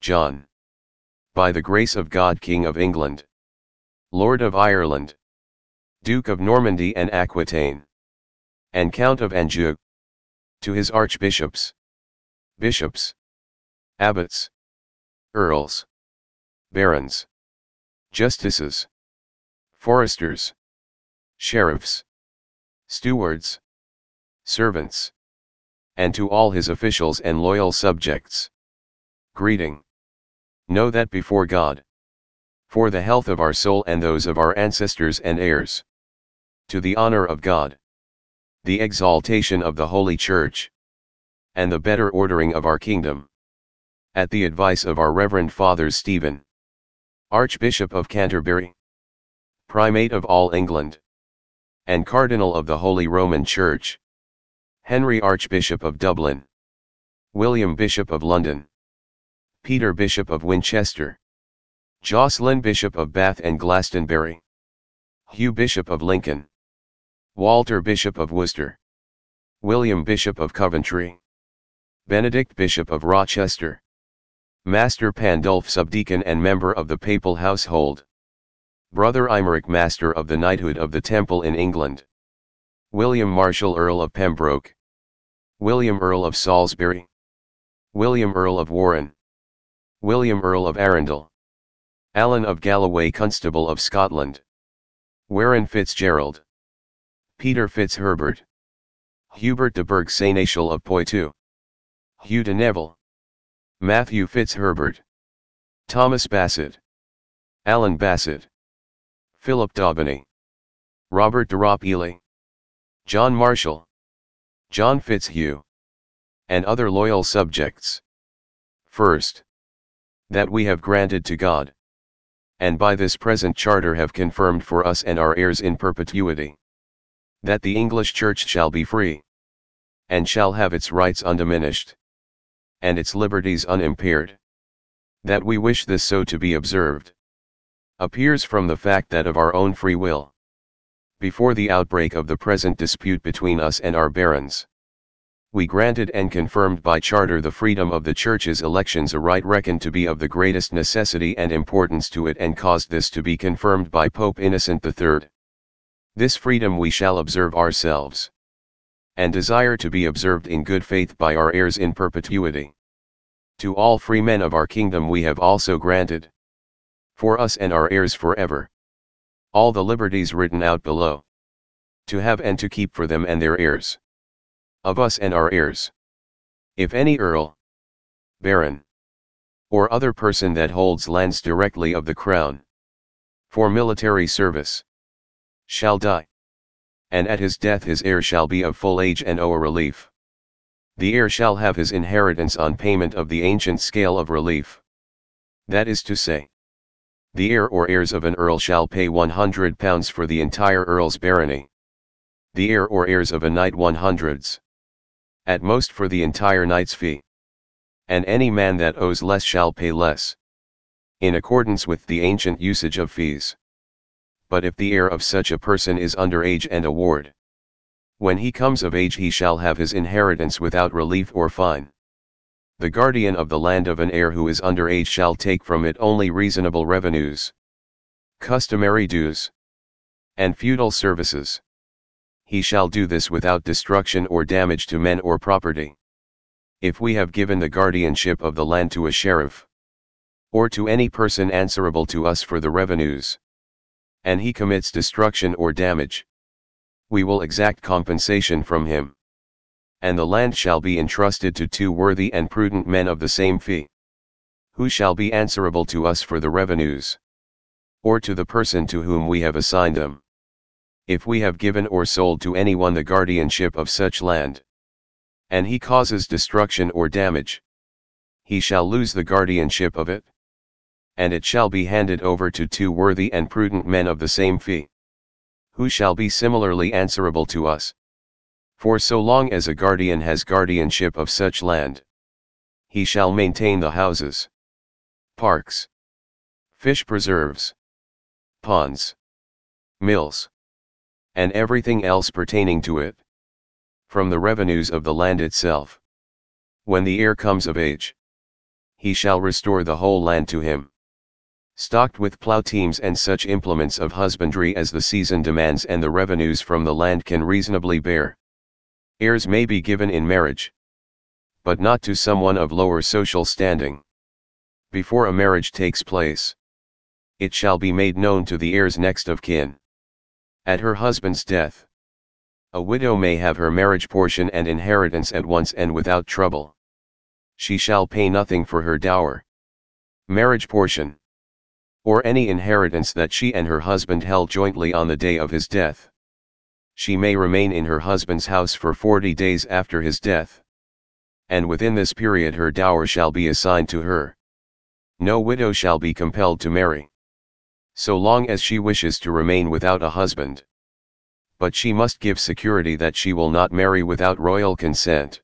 John. By the grace of God King of England. Lord of Ireland. Duke of Normandy and Aquitaine. And Count of Anjou. To his archbishops. Bishops. Abbots. Earls. Barons. Justices. Foresters. Sheriffs. Stewards. Servants. And to all his officials and loyal subjects. Greeting. Know that before God. For the health of our soul and those of our ancestors and heirs. To the honor of God. The exaltation of the Holy Church. And the better ordering of our kingdom. At the advice of our Reverend Fathers Stephen. Archbishop of Canterbury. Primate of all England. And Cardinal of the Holy Roman Church. Henry Archbishop of Dublin. William Bishop of London. Peter Bishop of Winchester. Jocelyn Bishop of Bath and Glastonbury. Hugh Bishop of Lincoln. Walter Bishop of Worcester. William Bishop of Coventry. Benedict Bishop of Rochester. Master Pandulph Subdeacon and member of the Papal Household. Brother Aymeric Master of the Knighthood of the Temple in England. William Marshall Earl of Pembroke. William Earl of Salisbury. William Earl of Warren. William Earl of Arundel. Alan of Galloway Constable of Scotland. Warin Fitzgerald. Peter Fitzherbert. Hubert de Burgh Seneschal of Poitou. Hugh de Neville. Matthew Fitzherbert. Thomas Bassett. Alan Bassett. Philip Daubeny. Robert de Roppeley. John Marshall. John Fitzhugh. And other loyal subjects. First that we have granted to God. And by this present charter have confirmed for us and our heirs in perpetuity. That the English Church shall be free. And shall have its rights undiminished. And its liberties unimpaired. That we wish this so to be observed. Appears from the fact that of our own free will. Before the outbreak of the present dispute between us and our barons we granted and confirmed by charter the freedom of the Church's elections a right reckoned to be of the greatest necessity and importance to it and caused this to be confirmed by Pope Innocent III. This freedom we shall observe ourselves. And desire to be observed in good faith by our heirs in perpetuity. To all free men of our kingdom we have also granted. For us and our heirs forever. All the liberties written out below. To have and to keep for them and their heirs of us and our heirs. If any earl, baron, or other person that holds lands directly of the crown, for military service, shall die, and at his death his heir shall be of full age and owe a relief. The heir shall have his inheritance on payment of the ancient scale of relief. That is to say, the heir or heirs of an earl shall pay £100 for the entire earl's barony. The heir or heirs of a knight one hundreds at most for the entire knight's fee. And any man that owes less shall pay less. In accordance with the ancient usage of fees. But if the heir of such a person is under age and a ward, when he comes of age he shall have his inheritance without relief or fine. The guardian of the land of an heir who is under age shall take from it only reasonable revenues, customary dues, and feudal services he shall do this without destruction or damage to men or property. If we have given the guardianship of the land to a sheriff, or to any person answerable to us for the revenues, and he commits destruction or damage, we will exact compensation from him. And the land shall be entrusted to two worthy and prudent men of the same fee, who shall be answerable to us for the revenues, or to the person to whom we have assigned them if we have given or sold to anyone the guardianship of such land, and he causes destruction or damage, he shall lose the guardianship of it, and it shall be handed over to two worthy and prudent men of the same fee, who shall be similarly answerable to us. For so long as a guardian has guardianship of such land, he shall maintain the houses, parks, fish preserves, ponds, mills, and everything else pertaining to it. From the revenues of the land itself. When the heir comes of age, he shall restore the whole land to him. Stocked with plough teams and such implements of husbandry as the season demands and the revenues from the land can reasonably bear. Heirs may be given in marriage. But not to someone of lower social standing. Before a marriage takes place. It shall be made known to the heirs next of kin. At her husband's death. A widow may have her marriage portion and inheritance at once and without trouble she shall pay nothing for her dower. Marriage portion. Or any inheritance that she and her husband held jointly on the day of his death. She may remain in her husband's house for forty days after his death. And within this period her dower shall be assigned to her. No widow shall be compelled to marry. So long as she wishes to remain without a husband. But she must give security that she will not marry without royal consent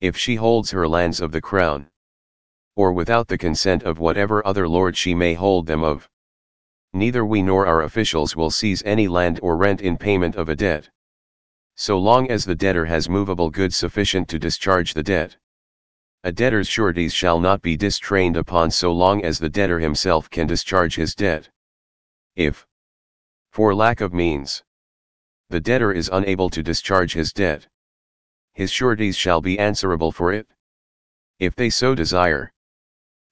if she holds her lands of the crown. Or without the consent of whatever other lord she may hold them of. Neither we nor our officials will seize any land or rent in payment of a debt. So long as the debtor has movable goods sufficient to discharge the debt. A debtor's sureties shall not be distrained upon so long as the debtor himself can discharge his debt. If, for lack of means, the debtor is unable to discharge his debt, his sureties shall be answerable for it. If they so desire,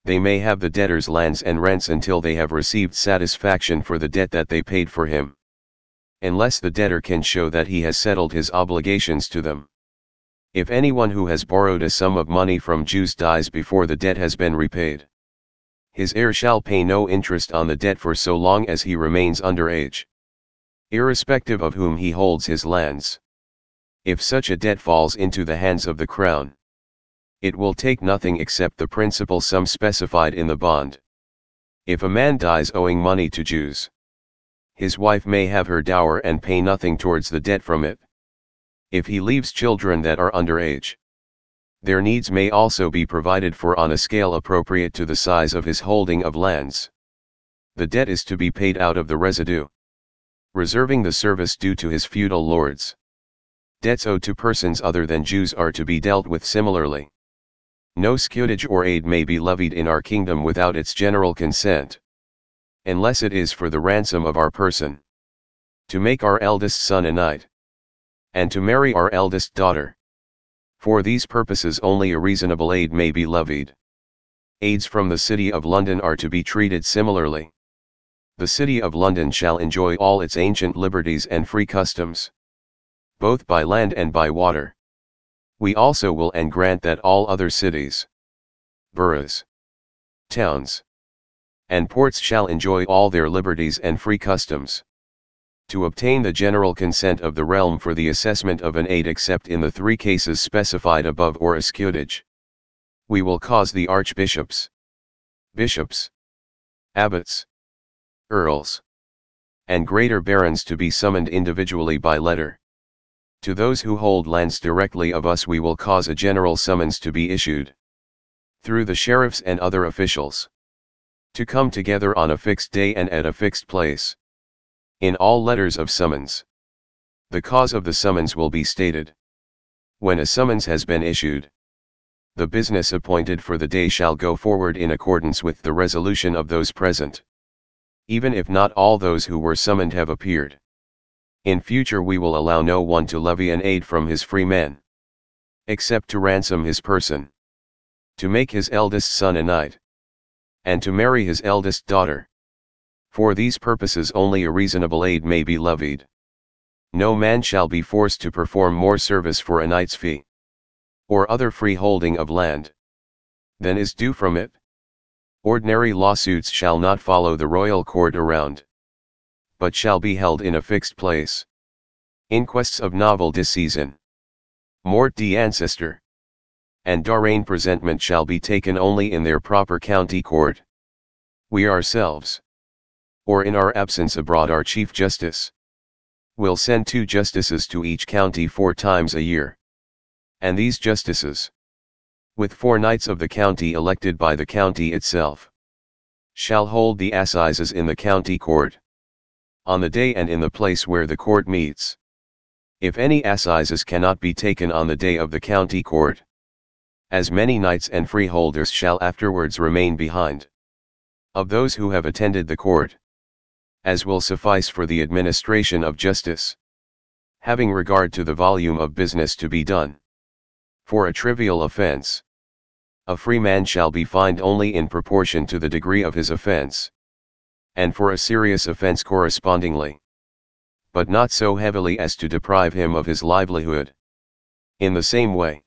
they may have the debtor's lands and rents until they have received satisfaction for the debt that they paid for him. Unless the debtor can show that he has settled his obligations to them. If anyone who has borrowed a sum of money from Jews dies before the debt has been repaid, his heir shall pay no interest on the debt for so long as he remains under age. Irrespective of whom he holds his lands. If such a debt falls into the hands of the crown, it will take nothing except the principal sum specified in the bond. If a man dies owing money to Jews, his wife may have her dower and pay nothing towards the debt from it. If he leaves children that are under age, their needs may also be provided for on a scale appropriate to the size of his holding of lands. The debt is to be paid out of the residue, reserving the service due to his feudal lords. Debts owed to persons other than Jews are to be dealt with similarly. No scutage or aid may be levied in our kingdom without its general consent. Unless it is for the ransom of our person. To make our eldest son a knight. And to marry our eldest daughter. For these purposes only a reasonable aid may be levied. Aids from the City of London are to be treated similarly. The City of London shall enjoy all its ancient liberties and free customs both by land and by water. We also will and grant that all other cities, boroughs, towns, and ports shall enjoy all their liberties and free customs. To obtain the general consent of the realm for the assessment of an aid except in the three cases specified above or a scutage. We will cause the archbishops, bishops, abbots, earls, and greater barons to be summoned individually by letter. To those who hold lands directly of us we will cause a general summons to be issued. Through the sheriffs and other officials. To come together on a fixed day and at a fixed place. In all letters of summons. The cause of the summons will be stated. When a summons has been issued. The business appointed for the day shall go forward in accordance with the resolution of those present. Even if not all those who were summoned have appeared. In future we will allow no one to levy an aid from his free men. Except to ransom his person. To make his eldest son a knight. And to marry his eldest daughter. For these purposes only a reasonable aid may be levied. No man shall be forced to perform more service for a knight's fee. Or other free holding of land. Than is due from it. Ordinary lawsuits shall not follow the royal court around but shall be held in a fixed place. Inquests of novel disseisin. Mort d'ancestor. And darrein presentment shall be taken only in their proper county court. We ourselves. Or in our absence abroad our Chief Justice. Will send two justices to each county four times a year. And these justices. With four knights of the county elected by the county itself. Shall hold the assizes in the county court on the day and in the place where the court meets. If any assizes cannot be taken on the day of the county court, as many knights and freeholders shall afterwards remain behind. Of those who have attended the court, as will suffice for the administration of justice. Having regard to the volume of business to be done. For a trivial offense, a free man shall be fined only in proportion to the degree of his offense. And for a serious offense correspondingly. But not so heavily as to deprive him of his livelihood. In the same way,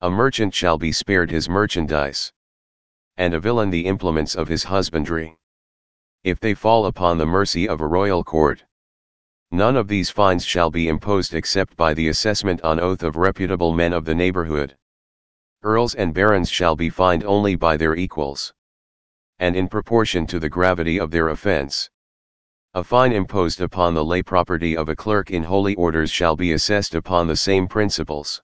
a merchant shall be spared his merchandise. And a villein the implements of his husbandry. If they fall upon the mercy of a royal court. None of these fines shall be imposed except by the assessment on oath of reputable men of the neighborhood. Earls and barons shall be fined only by their equals. And in proportion to the gravity of their offense. A fine imposed upon the lay property of a clerk in holy orders shall be assessed upon the same principles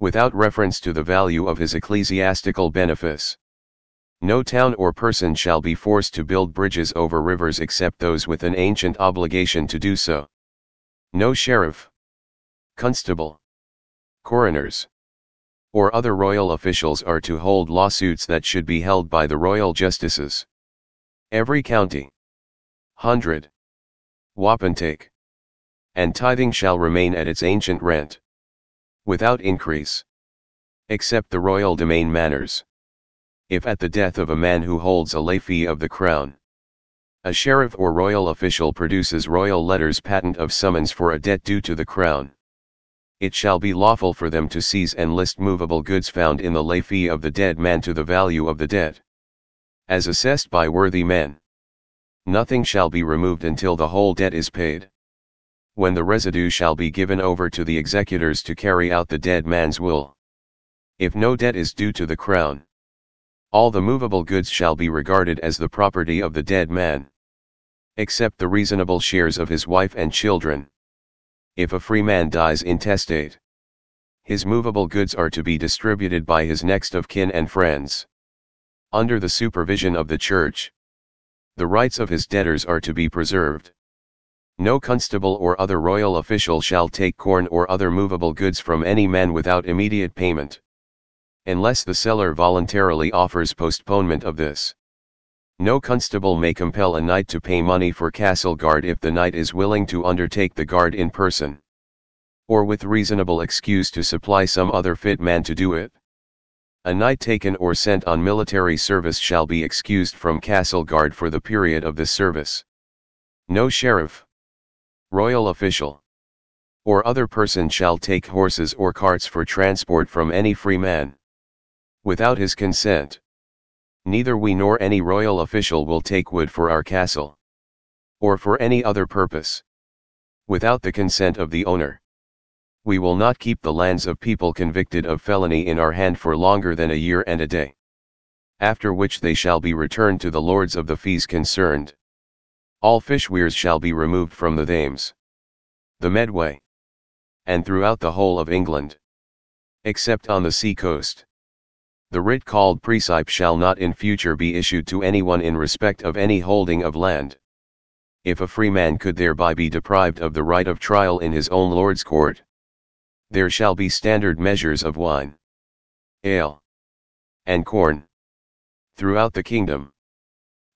without reference to the value of his ecclesiastical benefice. No town or person shall be forced to build bridges over rivers except those with an ancient obligation to do so. No sheriff, constable, coroners, or other royal officials are to hold lawsuits that should be held by the royal justices. Every county, hundred, wapentake, and tithing shall remain at its ancient rent without increase. Except the royal domain manors. If at the death of a man who holds a lay fee of the crown, a sheriff or royal official produces royal letters patent of summons for a debt due to the crown. It shall be lawful for them to seize and list movable goods found in the lay fee of the dead man to the value of the debt. As assessed by worthy men. Nothing shall be removed until the whole debt is paid when the residue shall be given over to the executors to carry out the dead man's will. If no debt is due to the crown, all the movable goods shall be regarded as the property of the dead man, except the reasonable shares of his wife and children. If a free man dies intestate, his movable goods are to be distributed by his next of kin and friends. Under the supervision of the Church, the rights of his debtors are to be preserved. No constable or other royal official shall take corn or other movable goods from any man without immediate payment. Unless the seller voluntarily offers postponement of this. No constable may compel a knight to pay money for castle guard if the knight is willing to undertake the guard in person. Or with reasonable excuse to supply some other fit man to do it. A knight taken or sent on military service shall be excused from castle guard for the period of this service. No sheriff royal official, or other person shall take horses or carts for transport from any free man. Without his consent. Neither we nor any royal official will take wood for our castle. Or for any other purpose. Without the consent of the owner. We will not keep the lands of people convicted of felony in our hand for longer than a year and a day. After which they shall be returned to the lords of the fees concerned. All fish weirs shall be removed from the Thames, the Medway, and throughout the whole of England, except on the sea coast. The writ called precept shall not in future be issued to anyone in respect of any holding of land. If a free man could thereby be deprived of the right of trial in his own lord's court, there shall be standard measures of wine, ale, and corn, throughout the kingdom.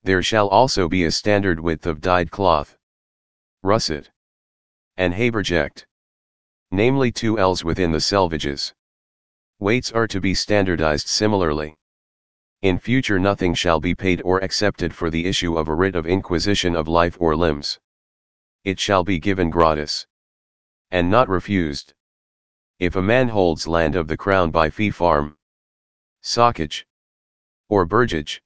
There shall also be a standard width of dyed cloth, russet, and haberject. Namely two ells within the selvages. Weights are to be standardized similarly. In future nothing shall be paid or accepted for the issue of a writ of inquisition of life or limbs. It shall be given gratis. And not refused. If a man holds land of the crown by fee farm, socage, or burgage,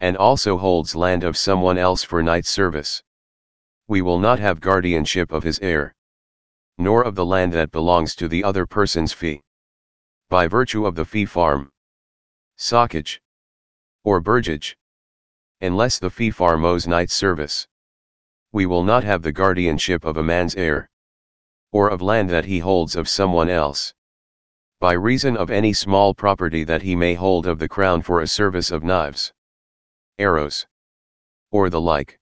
and also holds land of someone else for knight service. We will not have guardianship of his heir. Nor of the land that belongs to the other person's fee. By virtue of the fee farm. Socage. Or burgage. Unless the fee farm owes knight service. We will not have the guardianship of a man's heir. Or of land that he holds of someone else. By reason of any small property that he may hold of the crown for a service of knives arrows, or the like.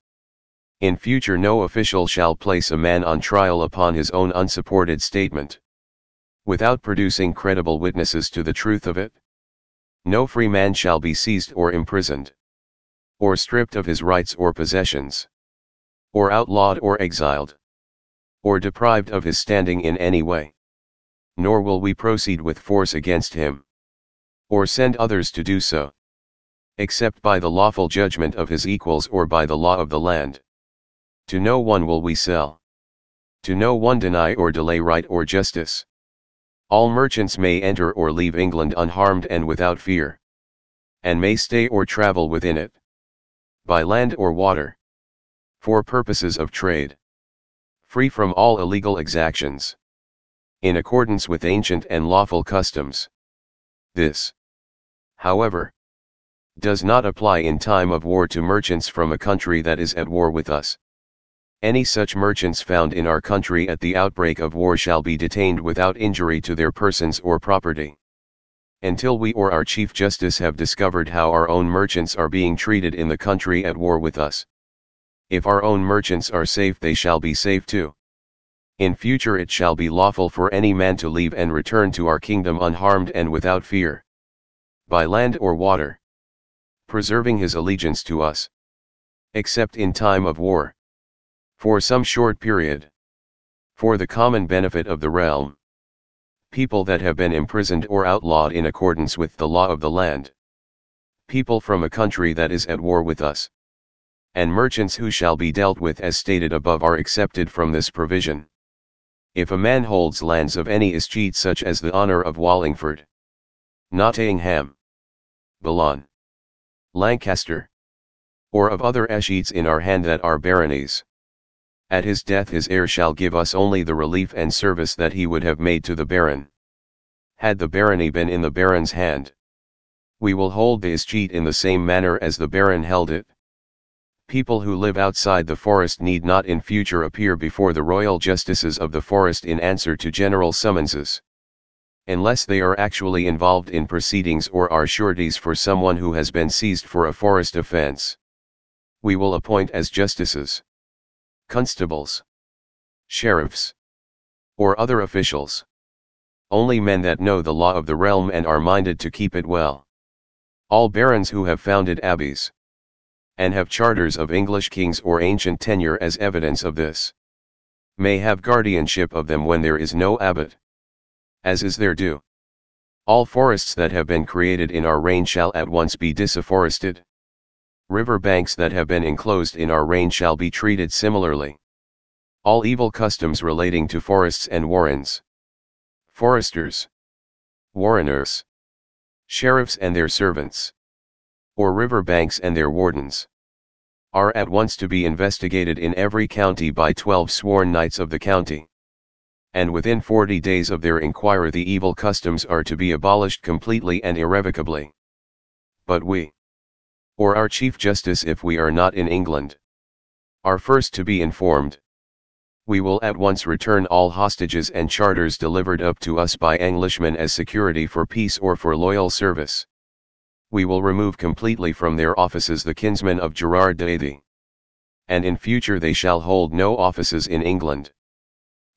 In future no official shall place a man on trial upon his own unsupported statement. Without producing credible witnesses to the truth of it? No free man shall be seized or imprisoned, or stripped of his rights or possessions, or outlawed or exiled, or deprived of his standing in any way. Nor will we proceed with force against him, or send others to do so, except by the lawful judgment of his equals or by the law of the land. To no one will we sell. To no one deny or delay right or justice. All merchants may enter or leave England unharmed and without fear. And may stay or travel within it. By land or water. For purposes of trade. Free from all illegal exactions. In accordance with ancient and lawful customs. This, however, does not apply in time of war to merchants from a country that is at war with us. Any such merchants found in our country at the outbreak of war shall be detained without injury to their persons or property. Until we or our Chief Justice have discovered how our own merchants are being treated in the country at war with us. If our own merchants are safe they shall be safe too. In future it shall be lawful for any man to leave and return to our kingdom unharmed and without fear. By land or water. Preserving his allegiance to us. Except in time of war for some short period. For the common benefit of the realm. People that have been imprisoned or outlawed in accordance with the law of the land. People from a country that is at war with us. And merchants who shall be dealt with as stated above are excepted from this provision. If a man holds lands of any escheat such as the honour of Wallingford, Nottingham, Boulogne, Lancaster, or of other escheats in our hand that are baronies, at his death his heir shall give us only the relief and service that he would have made to the baron. Had the barony been in the baron's hand. We will hold the escheat in the same manner as the baron held it. People who live outside the forest need not in future appear before the royal justices of the forest in answer to general summonses. Unless they are actually involved in proceedings or are sureties for someone who has been seized for a forest offense. We will appoint as justices constables, sheriffs, or other officials. Only men that know the law of the realm and are minded to keep it well. All barons who have founded abbeys, and have charters of English kings or ancient tenure as evidence of this, may have guardianship of them when there is no abbot, as is their due. All forests that have been created in our reign shall at once be disafforested. River banks that have been enclosed in our reign shall be treated similarly. All evil customs relating to forests and warrens. Foresters. Warreners. Sheriffs and their servants. Or river banks and their wardens. Are at once to be investigated in every county by twelve sworn knights of the county. And within forty days of their inquiry the evil customs are to be abolished completely and irrevocably. But we or our Chief Justice if we are not in England. Are first to be informed. We will at once return all hostages and charters delivered up to us by Englishmen as security for peace or for loyal service. We will remove completely from their offices the kinsmen of Gerard de Athée. And in future they shall hold no offices in England.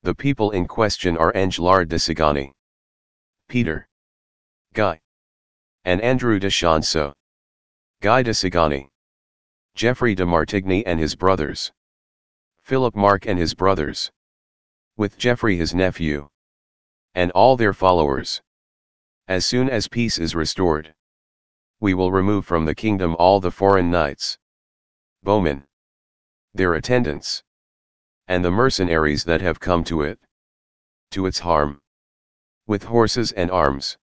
The people in question are Engelard de Cigogné, Peter, Guy, and Andrew de Chanceaux. Guy de Cigogné. Geoffrey de Martigny and his brothers. Philip Mark and his brothers. With Geoffrey his nephew. And all their followers. As soon as peace is restored. We will remove from the kingdom all the foreign knights. Bowmen. Their attendants. And the mercenaries that have come to it. To its harm. With horses and arms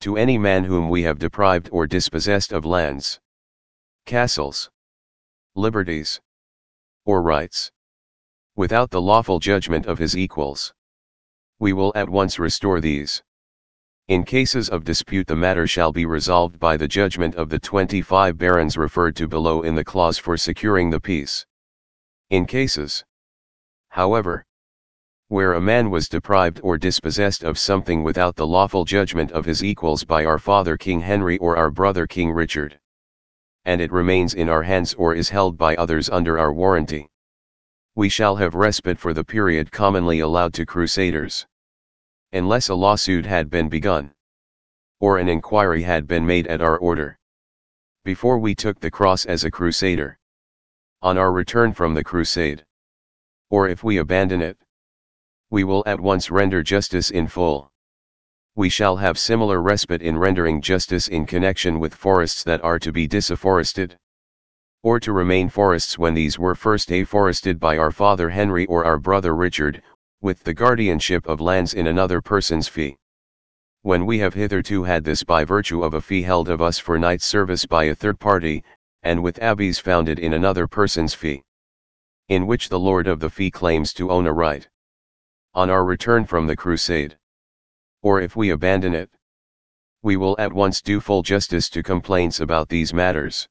to any man whom we have deprived or dispossessed of lands, castles, liberties, or rights, without the lawful judgment of his equals. We will at once restore these. In cases of dispute the matter shall be resolved by the judgment of the 25 barons referred to below in the clause for securing the peace. In cases, however, where a man was deprived or dispossessed of something without the lawful judgment of his equals by our father King Henry or our brother King Richard. And it remains in our hands or is held by others under our warranty. We shall have respite for the period commonly allowed to crusaders. Unless a lawsuit had been begun. Or an inquiry had been made at our order. Before we took the cross as a crusader. On our return from the crusade. Or if we abandon it. We will at once render justice in full. We shall have similar respite in rendering justice in connection with forests that are to be disafforested or to remain forests when these were first afforested by our father Henry or our brother Richard, with the guardianship of lands in another person's fee. When we have hitherto had this by virtue of a fee held of us for knight service by a third party, and with abbeys founded in another person's fee. In which the lord of the fee claims to own a right. On our return from the crusade. Or if we abandon it. We will at once do full justice to complaints about these matters.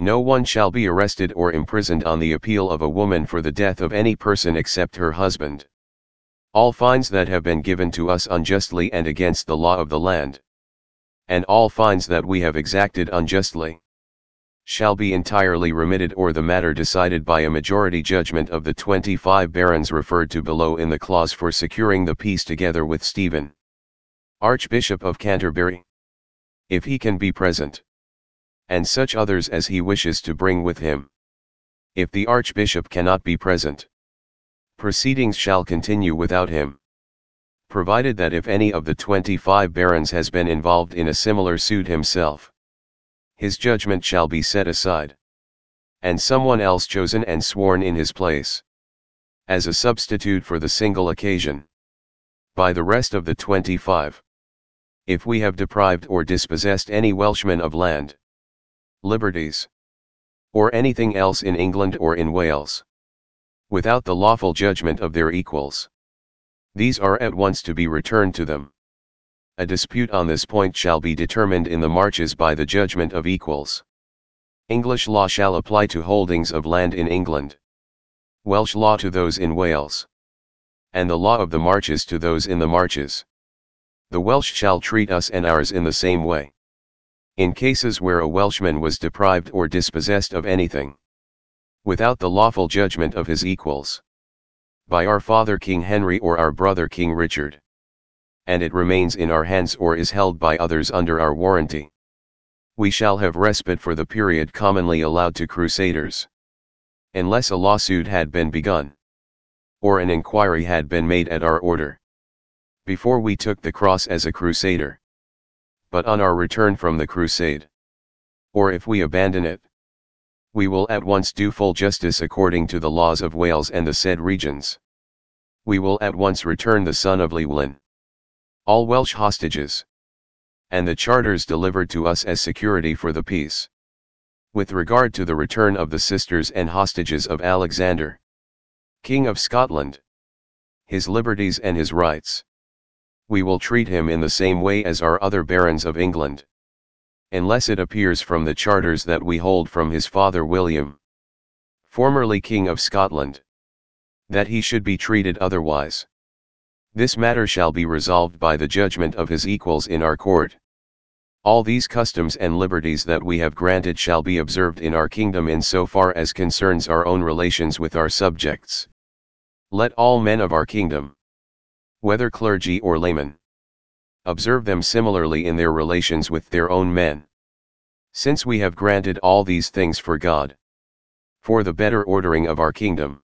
No one shall be arrested or imprisoned on the appeal of a woman for the death of any person except her husband. All fines that have been given to us unjustly and against the law of the land. And all fines that we have exacted unjustly. Shall be entirely remitted or the matter decided by a majority judgment of the 25 barons referred to below in the clause for securing the peace together with Stephen. Archbishop of Canterbury. If he can be present and such others as he wishes to bring with him. If the Archbishop cannot be present, proceedings shall continue without him. Provided that if any of the 25 barons has been involved in a similar suit himself, his judgment shall be set aside. And someone else chosen and sworn in his place. As a substitute for the single occasion. By the rest of the 25. If we have deprived or dispossessed any Welshman of land, liberties, or anything else in England or in Wales, without the lawful judgment of their equals. These are at once to be returned to them. A dispute on this point shall be determined in the marches by the judgment of equals. English law shall apply to holdings of land in England. Welsh law to those in Wales. And the law of the marches to those in the marches. The Welsh shall treat us and ours in the same way in cases where a Welshman was deprived or dispossessed of anything, without the lawful judgment of his equals, by our father King Henry or our brother King Richard, and it remains in our hands or is held by others under our warranty, we shall have respite for the period commonly allowed to crusaders. Unless a lawsuit had been begun, or an inquiry had been made at our order, before we took the cross as a crusader but on our return from the crusade. Or if we abandon it, we will at once do full justice according to the laws of Wales and the said regions. We will at once return the son of Llewellyn. All Welsh hostages. And the charters delivered to us as security for the peace. With regard to the return of the sisters and hostages of Alexander, King of Scotland, his liberties and his rights we will treat him in the same way as our other barons of England. Unless it appears from the charters that we hold from his father William, formerly King of Scotland, that he should be treated otherwise. This matter shall be resolved by the judgment of his equals in our court. All these customs and liberties that we have granted shall be observed in our kingdom in so far as concerns our own relations with our subjects. Let all men of our kingdom, whether clergy or laymen. Observe them similarly in their relations with their own men. Since we have granted all these things for God, for the better ordering of our kingdom,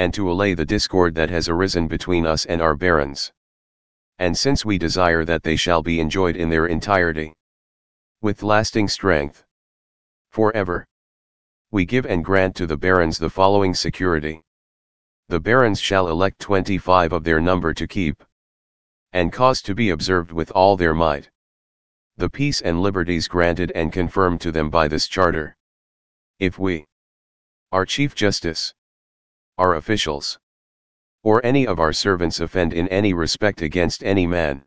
and to allay the discord that has arisen between us and our barons. And since we desire that they shall be enjoyed in their entirety, with lasting strength, forever, we give and grant to the barons the following security the barons shall elect twenty-five of their number to keep, and cause to be observed with all their might. The peace and liberties granted and confirmed to them by this charter. If we, our Chief Justice, our officials, or any of our servants offend in any respect against any man,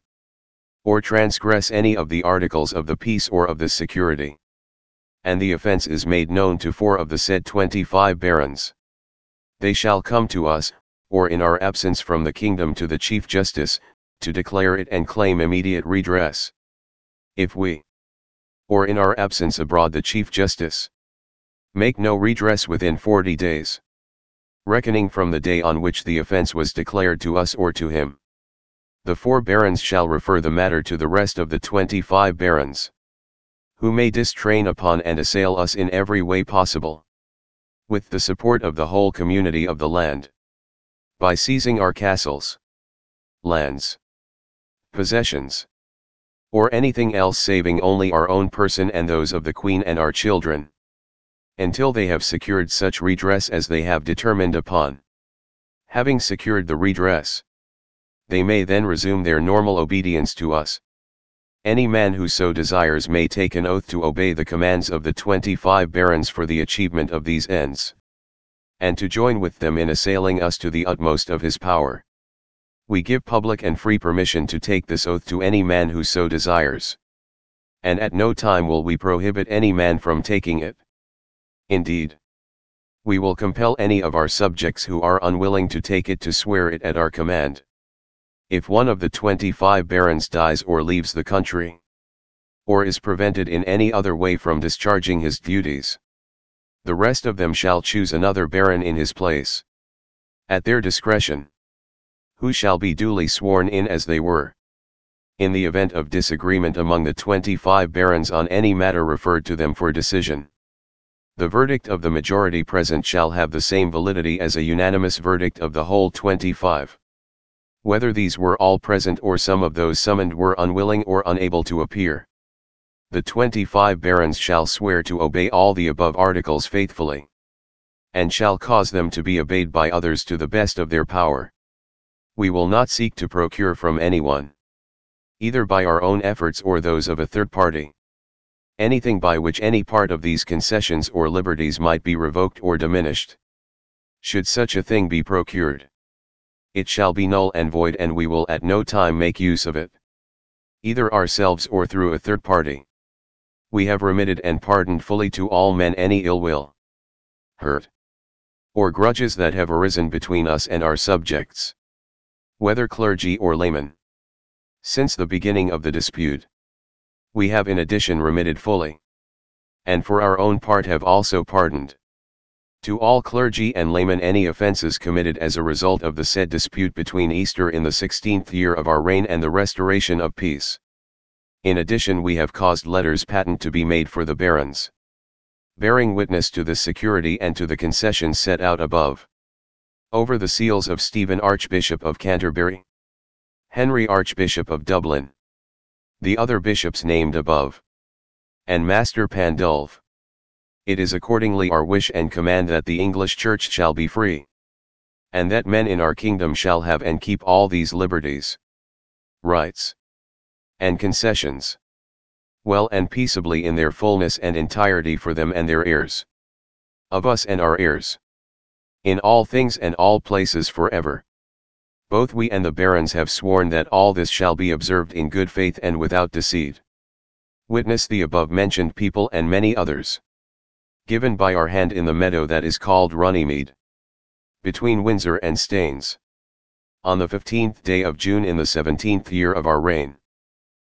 or transgress any of the articles of the peace or of the security, and the offense is made known to four of the said twenty-five barons, they shall come to us, or in our absence from the kingdom to the Chief Justice, to declare it and claim immediate redress. If we, or in our absence abroad the Chief Justice, make no redress within forty days, reckoning from the day on which the offence was declared to us or to him, The four barons shall refer the matter to the rest of the twenty-five barons. Who may distrain upon and assail us in every way possible. With the support of the whole community of the land. By seizing our castles. Lands. Possessions. Or anything else saving only our own person and those of the Queen and our children. Until they have secured such redress as they have determined upon. Having secured the redress they may then resume their normal obedience to us. Any man who so desires may take an oath to obey the commands of the twenty-five barons for the achievement of these ends. And to join with them in assailing us to the utmost of his power. We give public and free permission to take this oath to any man who so desires. And at no time will we prohibit any man from taking it. Indeed, we will compel any of our subjects who are unwilling to take it to swear it at our command. If one of the 25 barons dies or leaves the country, or is prevented in any other way from discharging his duties, the rest of them shall choose another baron in his place. At their discretion, who shall be duly sworn in as they were. In the event of disagreement among the 25 barons on any matter referred to them for decision, the verdict of the majority present shall have the same validity as a unanimous verdict of the whole 25 whether these were all present or some of those summoned were unwilling or unable to appear. The twenty-five barons shall swear to obey all the above articles faithfully. And shall cause them to be obeyed by others to the best of their power. We will not seek to procure from anyone. Either by our own efforts or those of a third party. Anything by which any part of these concessions or liberties might be revoked or diminished. Should such a thing be procured it shall be null and void and we will at no time make use of it. Either ourselves or through a third party. We have remitted and pardoned fully to all men any ill will, hurt, or grudges that have arisen between us and our subjects. Whether clergy or laymen. Since the beginning of the dispute. We have in addition remitted fully. And for our own part have also pardoned. To all clergy and laymen any offences committed as a result of the said dispute between Easter in the sixteenth year of our reign and the restoration of peace. In addition we have caused letters patent to be made for the barons. Bearing witness to the security and to the concessions set out above. Over the seals of Stephen Archbishop of Canterbury. Henry Archbishop of Dublin. The other bishops named above. And Master Pandulph. It is accordingly our wish and command that the English Church shall be free. And that men in our kingdom shall have and keep all these liberties, rights, and concessions, well and peaceably in their fullness and entirety for them and their heirs, of us and our heirs, in all things and all places forever. Both we and the barons have sworn that all this shall be observed in good faith and without deceit. Witness the above mentioned people and many others given by our hand in the meadow that is called Runnymede. Between Windsor and Staines. On the 15th day of June in the 17th year of our reign.